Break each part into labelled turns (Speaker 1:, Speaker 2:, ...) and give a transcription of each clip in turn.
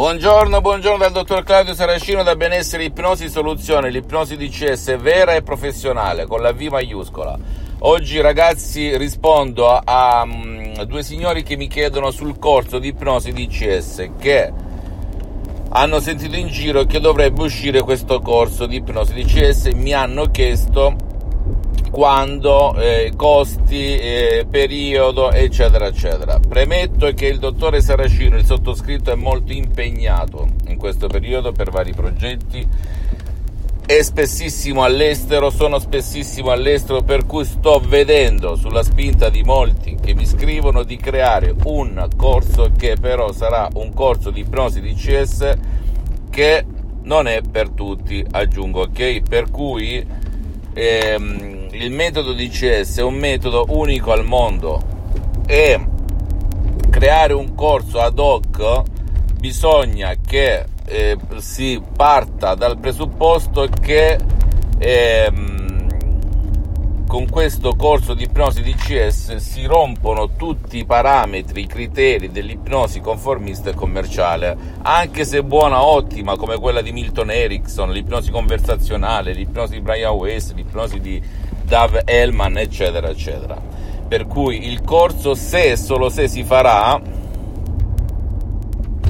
Speaker 1: Buongiorno, buongiorno dal dottor Claudio Saracino da Benessere Ipnosi Soluzione, l'ipnosi DCS vera e professionale con la V maiuscola. Oggi ragazzi rispondo a, a um, due signori che mi chiedono sul corso di ipnosi DCS che hanno sentito in giro che dovrebbe uscire questo corso di ipnosi DCS, mi hanno chiesto quando, eh, costi, eh, periodo, eccetera, eccetera. Premetto che il dottore Saracino, il sottoscritto, è molto impegnato in questo periodo per vari progetti. È spessissimo all'estero, sono spessissimo all'estero, per cui sto vedendo sulla spinta di molti che mi scrivono di creare un corso che però sarà un corso di ipnosi di CS che non è per tutti, aggiungo, ok? Per cui ehm, il metodo DCS è un metodo unico al mondo. E creare un corso ad hoc bisogna che eh, si parta dal presupposto che eh, con questo corso di ipnosi DCS si rompono tutti i parametri, i criteri dell'ipnosi conformista e commerciale, anche se buona, ottima, come quella di Milton Erickson, l'ipnosi conversazionale, l'ipnosi di Brian Weiss, l'ipnosi di Dav Hellman, eccetera, eccetera. Per cui il corso, se e solo se si farà,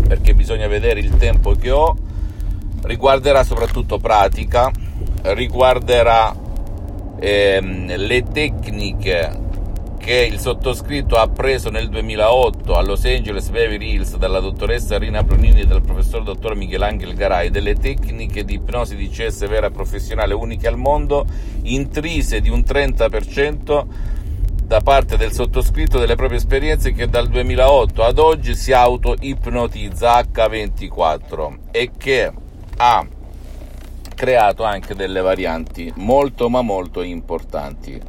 Speaker 1: perché bisogna vedere il tempo che ho, riguarderà soprattutto pratica, riguarderà ehm, le tecniche che il sottoscritto ha preso nel 2008 a Los Angeles Beverly Hills dalla dottoressa Rina Brunini e dal professor dottor Michelangelo Garay delle tecniche di ipnosi di CS vera professionale uniche al mondo intrise di un 30% da parte del sottoscritto delle proprie esperienze che dal 2008 ad oggi si auto-ipnotizza H24 e che ha creato anche delle varianti molto ma molto importanti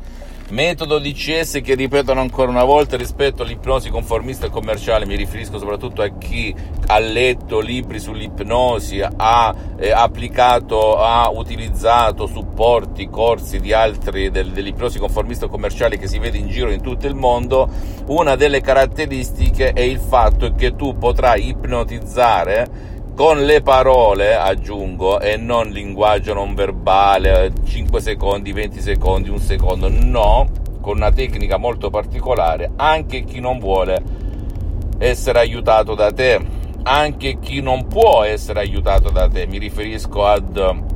Speaker 1: Metodo DCS che ripetono ancora una volta rispetto all'ipnosi conformista e commerciale, mi riferisco soprattutto a chi ha letto libri sull'ipnosi, ha eh, applicato, ha utilizzato supporti, corsi di altri del, dell'ipnosi conformista e commerciale che si vede in giro in tutto il mondo. Una delle caratteristiche è il fatto che tu potrai ipnotizzare con le parole, aggiungo, e non linguaggio non verbale, 5 secondi, 20 secondi, un secondo, no, con una tecnica molto particolare, anche chi non vuole essere aiutato da te, anche chi non può essere aiutato da te, mi riferisco ad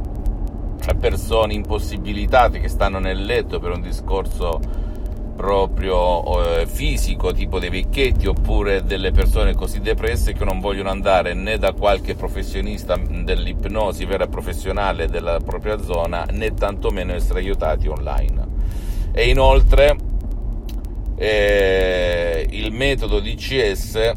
Speaker 1: persone impossibilitate che stanno nel letto per un discorso proprio eh, fisico, tipo dei vecchietti oppure delle persone così depresse che non vogliono andare né da qualche professionista dell'ipnosi vera professionale della propria zona né tantomeno essere aiutati online. E inoltre eh, il metodo DCS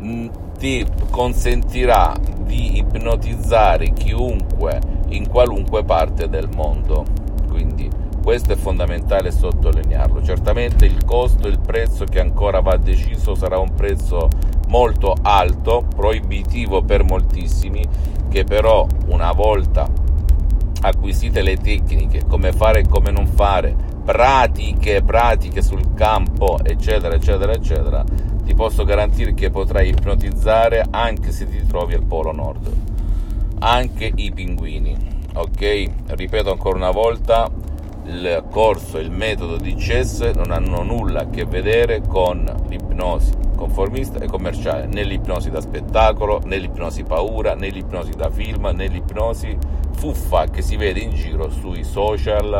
Speaker 1: mm, ti consentirà di ipnotizzare chiunque in qualunque parte del mondo. Quindi questo è fondamentale sottolinearlo. Certamente il costo, il prezzo che ancora va deciso sarà un prezzo molto alto, proibitivo per moltissimi, che però una volta acquisite le tecniche, come fare e come non fare, pratiche, pratiche sul campo, eccetera, eccetera, eccetera, ti posso garantire che potrai ipnotizzare anche se ti trovi al Polo Nord, anche i pinguini. Ok? Ripeto ancora una volta, il corso il metodo di CES non hanno nulla a che vedere con l'ipnosi conformista e commerciale, né l'ipnosi da spettacolo, né l'ipnosi paura, né l'ipnosi da film, né l'ipnosi fuffa che si vede in giro sui social,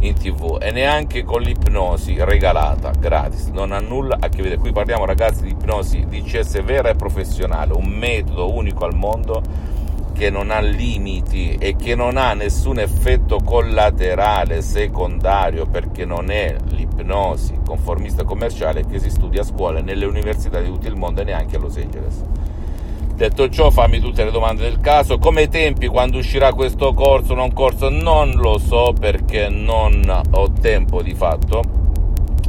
Speaker 1: in tv e neanche con l'ipnosi regalata gratis, non ha nulla a che vedere. Qui parliamo ragazzi di ipnosi di CS vera e professionale, un metodo unico al mondo che non ha limiti e che non ha nessun effetto collaterale secondario perché non è l'ipnosi conformista commerciale che si studia a scuola nelle università di tutto il mondo e neanche a Los Angeles. Detto ciò, fammi tutte le domande del caso. Come tempi, quando uscirà questo corso, non corso, non lo so perché non ho tempo di fatto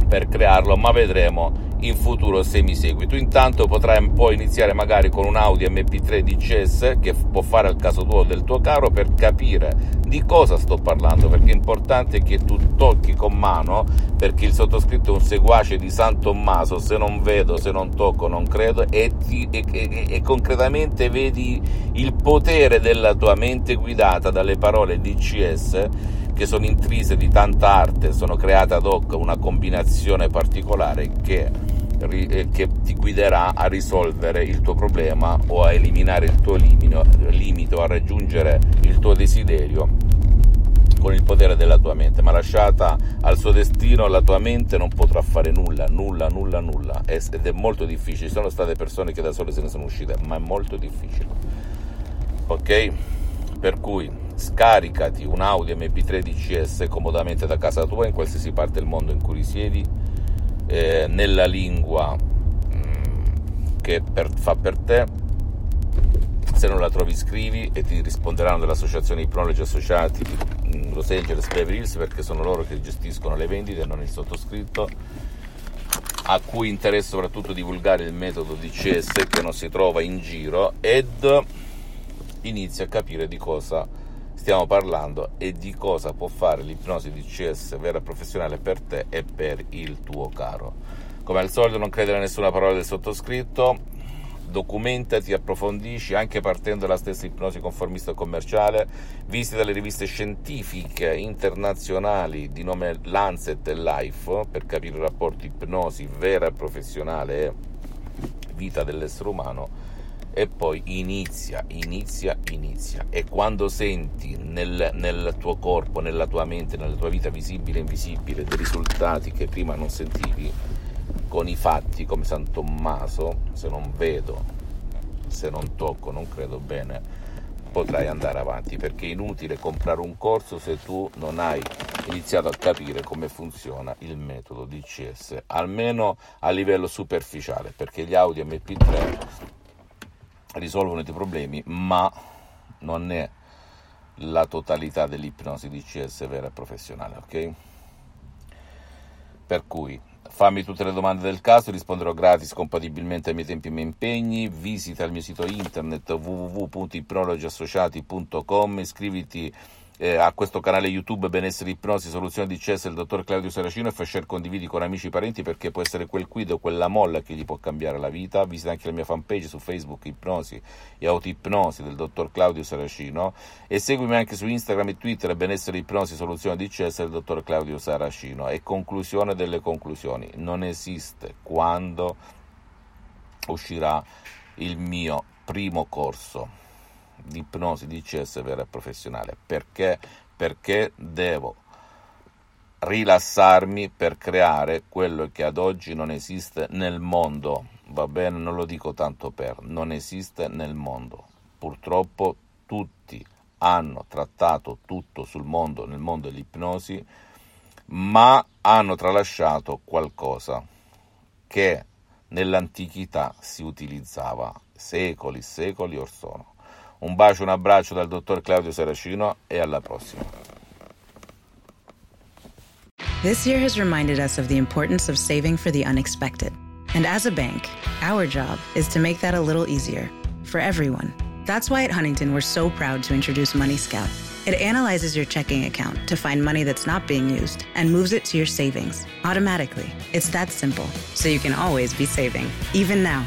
Speaker 1: per crearlo, ma vedremo in futuro se mi segui. Tu intanto potrai poi iniziare magari con un Audi MP3 DCS che può fare al caso tuo del tuo caro per capire di cosa sto parlando, perché è importante che tu tocchi con mano, perché il sottoscritto è un seguace di San Tommaso, se non vedo, se non tocco, non credo, e, ti, e, e, e concretamente vedi il potere della tua mente guidata dalle parole DCS che sono intrise di tanta arte, sono create ad hoc una combinazione particolare che, eh, che ti guiderà a risolvere il tuo problema o a eliminare il tuo limite o a raggiungere il tuo desiderio con il potere della tua mente, ma lasciata al suo destino la tua mente non potrà fare nulla, nulla, nulla, nulla ed è molto difficile. Ci sono state persone che da sole se ne sono uscite, ma è molto difficile. Ok? Per cui scaricati un Audi MP3 DCS comodamente da casa tua in qualsiasi parte del mondo in cui risiedi eh, nella lingua mm, che per, fa per te. Se non la trovi scrivi e ti risponderanno dell'associazione Ipnologi Associati di mm, Los Angeles Beverly Hills perché sono loro che gestiscono le vendite non il sottoscritto a cui interessa soprattutto divulgare il metodo DCS che non si trova in giro ed inizia a capire di cosa stiamo parlando e di cosa può fare l'ipnosi DCS vera e professionale per te e per il tuo caro. Come al solito non credere a nessuna parola del sottoscritto, documentati, approfondisci anche partendo dalla stessa ipnosi conformista commerciale, visita le riviste scientifiche internazionali di nome Lancet e Life per capire il rapporto ipnosi vera e professionale e vita dell'essere umano e poi inizia, inizia, inizia. E quando senti nel, nel, tuo corpo, nella tua mente, nella tua vita visibile e invisibile dei risultati che prima non sentivi, con i fatti come San Tommaso, se non vedo, se non tocco, non credo bene, potrai andare avanti perché è inutile comprare un corso se tu non hai iniziato a capire come funziona il metodo DCS, almeno a livello superficiale, perché gli Audi MP3 risolvono i tuoi problemi, ma non è la totalità dell'ipnosi DCS vera e professionale, ok? Per cui fammi tutte le domande del caso, risponderò gratis compatibilmente ai miei tempi e miei impegni. Visita il mio sito internet www.ipnologiassociati.com, iscriviti eh, a questo canale YouTube Benessere Ipnosi Soluzione di CS il dottor Claudio Saracino e fai share condividi con amici e parenti perché può essere quel quid o quella molla che gli può cambiare la vita. Visita anche la mia fanpage su Facebook Ipnosi e Autoipnosi del dottor Claudio Saracino e seguimi anche su Instagram e Twitter Benessere Ipnosi Soluzione di CS del dottor Claudio Saracino. E conclusione delle conclusioni, non esiste quando uscirà il mio primo corso di ipnosi di CS vera e professionale. Perché? Perché devo rilassarmi per creare quello che ad oggi non esiste nel mondo. Va bene, non lo dico tanto per, non esiste nel mondo. Purtroppo tutti hanno trattato tutto sul mondo, nel mondo dell'ipnosi, ma hanno tralasciato qualcosa che nell'antichità si utilizzava secoli, secoli or sono. Un bacio, un abbraccio dal dottor Claudio Saracino e alla prossima.
Speaker 2: This year has reminded us of the importance of saving for the unexpected. And as a bank, our job is to make that a little easier for everyone. That's why at Huntington we're so proud to introduce Money Scout. It analyzes your checking account to find money that's not being used and moves it to your savings automatically. It's that simple, so you can always be saving, even now.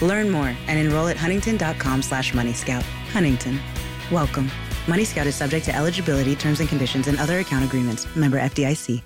Speaker 2: Learn more and enroll at huntington.com slash moneyscout. Huntington. Welcome. Money Scout is subject to eligibility, terms and conditions, and other account agreements. Member FDIC.